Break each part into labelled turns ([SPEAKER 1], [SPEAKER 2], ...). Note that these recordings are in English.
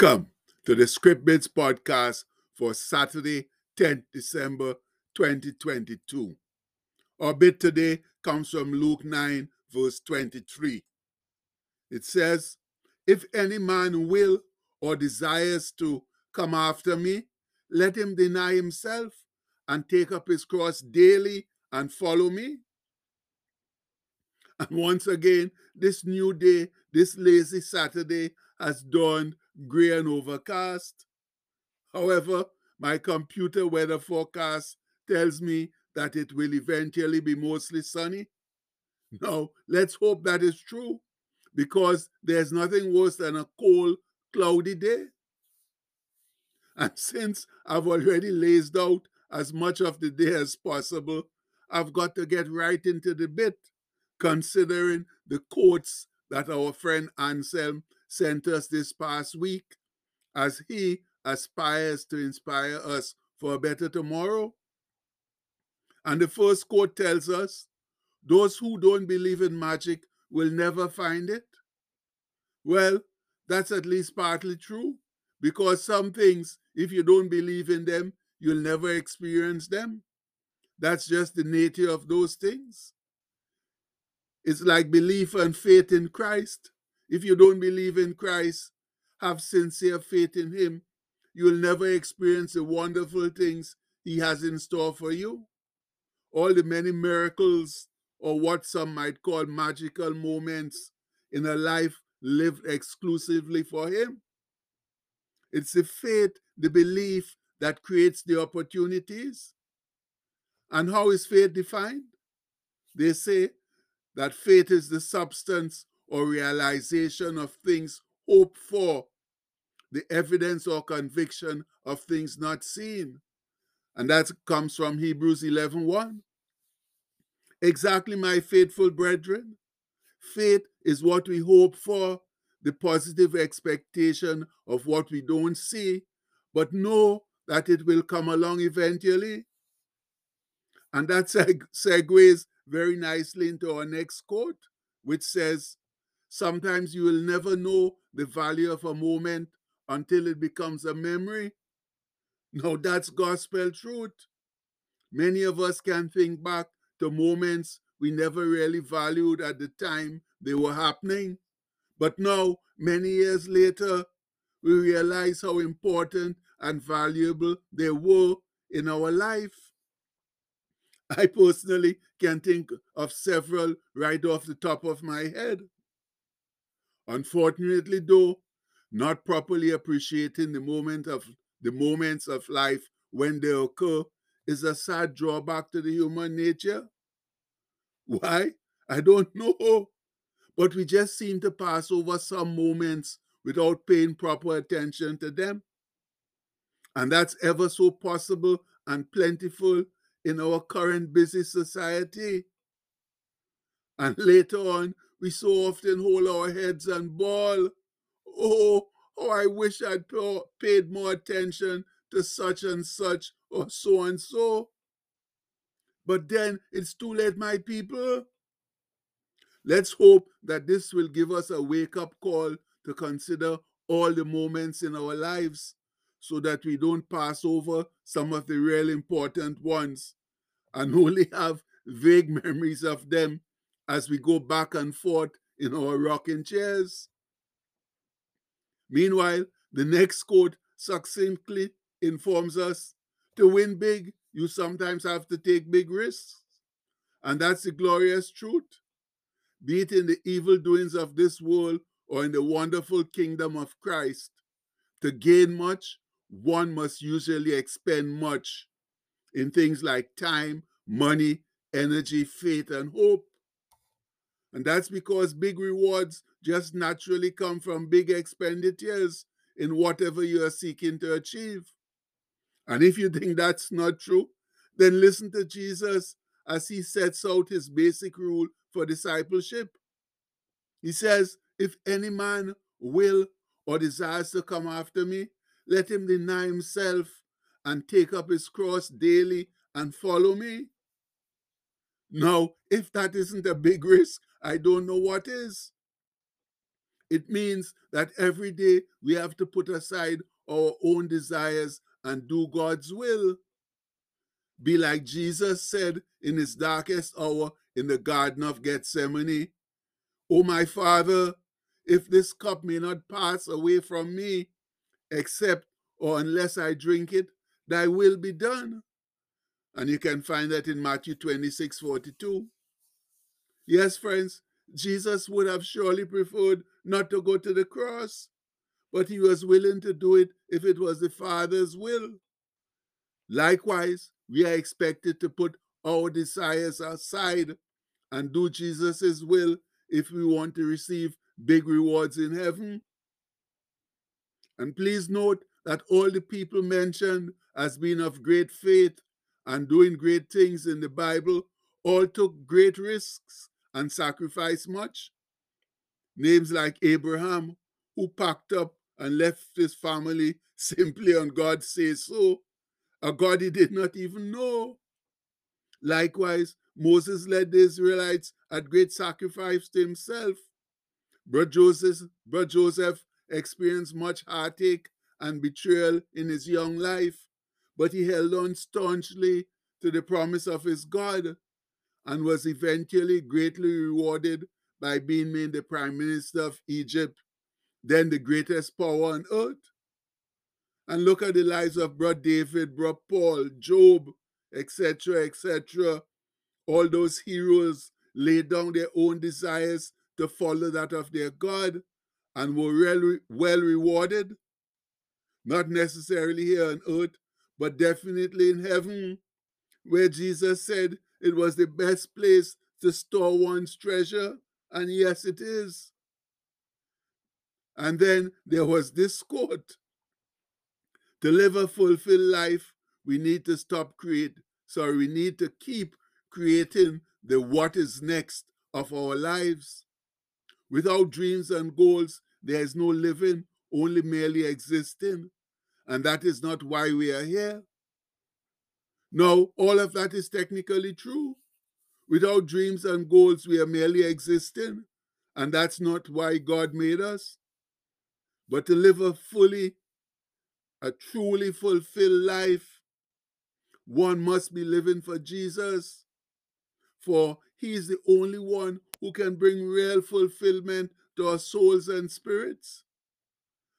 [SPEAKER 1] Welcome to the Script Bits podcast for Saturday, 10th December 2022. Our bit today comes from Luke 9, verse 23. It says, If any man will or desires to come after me, let him deny himself and take up his cross daily and follow me. And once again, this new day, this lazy Saturday, has dawned gray and overcast. However, my computer weather forecast tells me that it will eventually be mostly sunny. Now, let's hope that is true because there's nothing worse than a cold, cloudy day. And since I've already lazed out as much of the day as possible, I've got to get right into the bit, considering the quotes that our friend Anselm sent us this past week as he aspires to inspire us for a better tomorrow. And the first quote tells us those who don't believe in magic will never find it. Well, that's at least partly true because some things, if you don't believe in them, you'll never experience them. That's just the nature of those things. It's like belief and faith in Christ. If you don't believe in Christ, have sincere faith in Him, you'll never experience the wonderful things He has in store for you. All the many miracles, or what some might call magical moments in a life lived exclusively for Him. It's the faith, the belief that creates the opportunities. And how is faith defined? They say that faith is the substance or realization of things hoped for, the evidence or conviction of things not seen. And that comes from Hebrews 11 1. Exactly, my faithful brethren. Faith is what we hope for, the positive expectation of what we don't see, but know that it will come along eventually. And that seg- segues very nicely into our next quote, which says, Sometimes you will never know the value of a moment until it becomes a memory. Now, that's gospel truth. Many of us can think back to moments we never really valued at the time they were happening. But now, many years later, we realize how important and valuable they were in our life. I personally can think of several right off the top of my head. Unfortunately, though, not properly appreciating the moment of the moments of life when they occur is a sad drawback to the human nature. Why? I don't know. But we just seem to pass over some moments without paying proper attention to them. And that's ever so possible and plentiful in our current busy society. And later on, we so often hold our heads and bawl. Oh, oh, I wish I'd paid more attention to such and such or so and so. But then it's too late, my people. Let's hope that this will give us a wake up call to consider all the moments in our lives so that we don't pass over some of the real important ones and only have vague memories of them as we go back and forth in our rocking chairs. Meanwhile, the next quote succinctly informs us to win big, you sometimes have to take big risks. And that's the glorious truth. Be it in the evil doings of this world or in the wonderful kingdom of Christ, to gain much, one must usually expend much in things like time, money, energy, faith, and hope. And that's because big rewards just naturally come from big expenditures in whatever you are seeking to achieve. And if you think that's not true, then listen to Jesus as he sets out his basic rule for discipleship. He says, If any man will or desires to come after me, let him deny himself and take up his cross daily and follow me. Now, if that isn't a big risk, I don't know what is. It means that every day we have to put aside our own desires and do God's will. Be like Jesus said in his darkest hour in the Garden of Gethsemane O my Father, if this cup may not pass away from me, except or unless I drink it, thy will be done. And you can find that in Matthew 26 42. Yes, friends, Jesus would have surely preferred not to go to the cross, but he was willing to do it if it was the Father's will. Likewise, we are expected to put our desires aside and do Jesus' will if we want to receive big rewards in heaven. And please note that all the people mentioned as being of great faith and doing great things in the Bible all took great risks and sacrificed much. Names like Abraham, who packed up and left his family simply on God say so, a God he did not even know. Likewise, Moses led the Israelites at great sacrifice to himself. Brother Joseph, Brother Joseph experienced much heartache and betrayal in his young life, but he held on staunchly to the promise of his God and was eventually greatly rewarded by being made the prime minister of Egypt, then the greatest power on earth. And look at the lives of Brother David, Brother Paul, Job, etc., etc. All those heroes laid down their own desires to follow that of their God and were well, well rewarded. Not necessarily here on earth, but definitely in heaven, where Jesus said it was the best place to store one's treasure. And yes, it is. And then there was this quote To live a fulfilled life, we need to stop create. Sorry, we need to keep creating the what is next of our lives. Without dreams and goals, there is no living, only merely existing. And that is not why we are here. No, all of that is technically true. Without dreams and goals, we are merely existing. And that's not why God made us. But to live a fully, a truly fulfilled life, one must be living for Jesus. For he is the only one who can bring real fulfillment to our souls and spirits.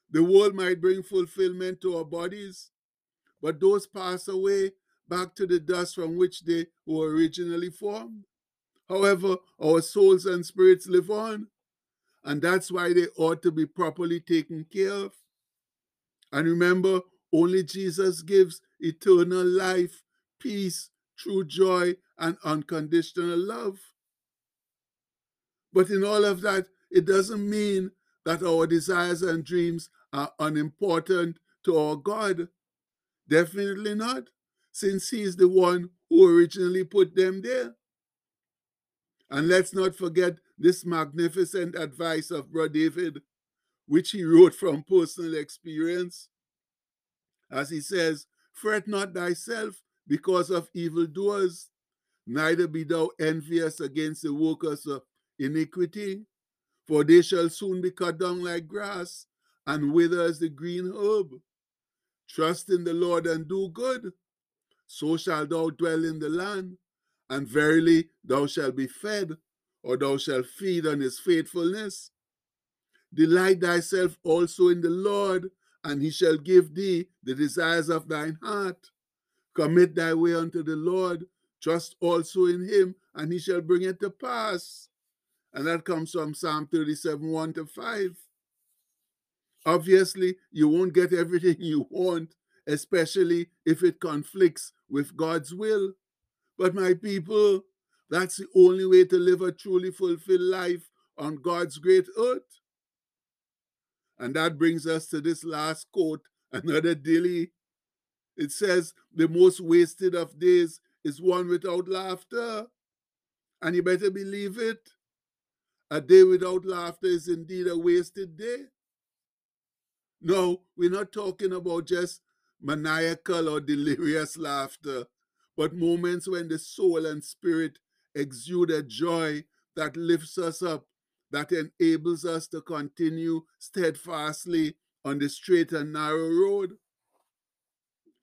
[SPEAKER 1] The world might bring fulfillment to our bodies, but those pass away back to the dust from which they were originally formed. However, our souls and spirits live on, and that's why they ought to be properly taken care of. And remember, only Jesus gives eternal life, peace, true joy, and unconditional love. But in all of that, it doesn't mean that our desires and dreams are unimportant to our God. Definitely not, since He's the one who originally put them there. And let's not forget this magnificent advice of Brother David, which he wrote from personal experience. As he says, Fret not thyself because of evildoers, neither be thou envious against the workers of iniquity, for they shall soon be cut down like grass and wither as the green herb. Trust in the Lord and do good, so shalt thou dwell in the land, and verily thou shalt be fed, or thou shalt feed on his faithfulness. Delight thyself also in the Lord, and he shall give thee the desires of thine heart. Commit thy way unto the Lord, trust also in him, and he shall bring it to pass. And that comes from Psalm 37 1 to 5. Obviously, you won't get everything you want, especially if it conflicts with God's will. But my people, that's the only way to live a truly fulfilled life on God's great earth. And that brings us to this last quote, another dilly. It says, The most wasted of days is one without laughter. And you better believe it. A day without laughter is indeed a wasted day. No, we're not talking about just maniacal or delirious laughter, but moments when the soul and spirit exude a joy that lifts us up that enables us to continue steadfastly on the straight and narrow road.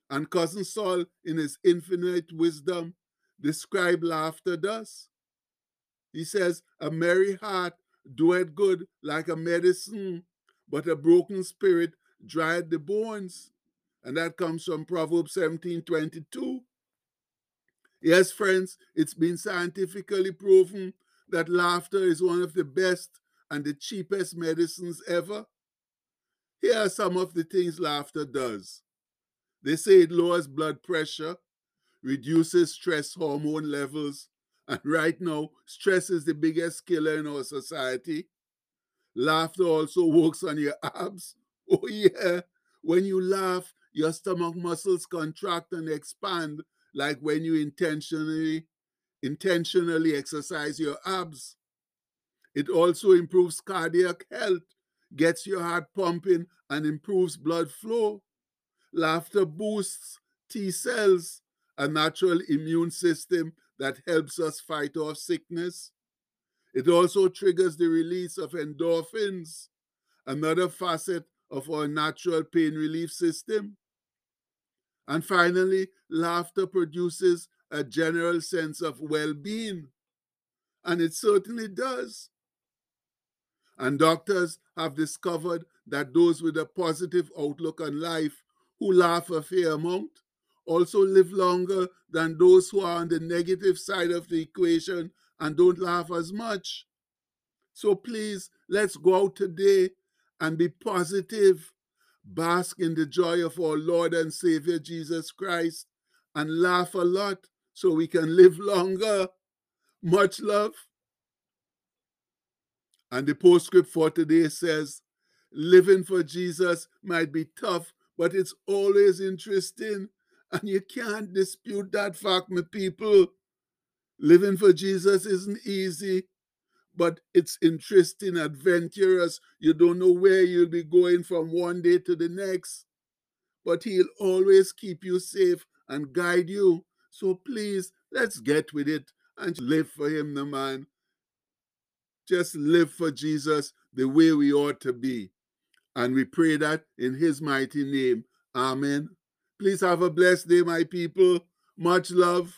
[SPEAKER 1] And Cousin Sol, in his infinite wisdom, described laughter thus. He says, A merry heart doeth good like a medicine, but a broken spirit dried the bones. And that comes from Proverbs 17 22. Yes, friends, it's been scientifically proven that laughter is one of the best and the cheapest medicines ever. Here are some of the things laughter does. They say it lowers blood pressure, reduces stress hormone levels, and right now, stress is the biggest killer in our society. Laughter also works on your abs. Oh, yeah. When you laugh, your stomach muscles contract and expand, like when you intentionally intentionally exercise your abs. It also improves cardiac health, gets your heart pumping, and improves blood flow. Laughter boosts T cells, a natural immune system that helps us fight off sickness. It also triggers the release of endorphins, another facet of our natural pain relief system. And finally, laughter produces a general sense of well being. And it certainly does. And doctors have discovered that those with a positive outlook on life who laugh a fair amount also live longer than those who are on the negative side of the equation and don't laugh as much. So please, let's go out today and be positive, bask in the joy of our Lord and Savior Jesus Christ, and laugh a lot so we can live longer. Much love. And the postscript for today says, living for Jesus might be tough, but it's always interesting. And you can't dispute that fact, my people. Living for Jesus isn't easy, but it's interesting, adventurous. You don't know where you'll be going from one day to the next, but He'll always keep you safe and guide you. So please, let's get with it and live for Him, the man. Just live for Jesus the way we ought to be. And we pray that in His mighty name. Amen. Please have a blessed day, my people. Much love.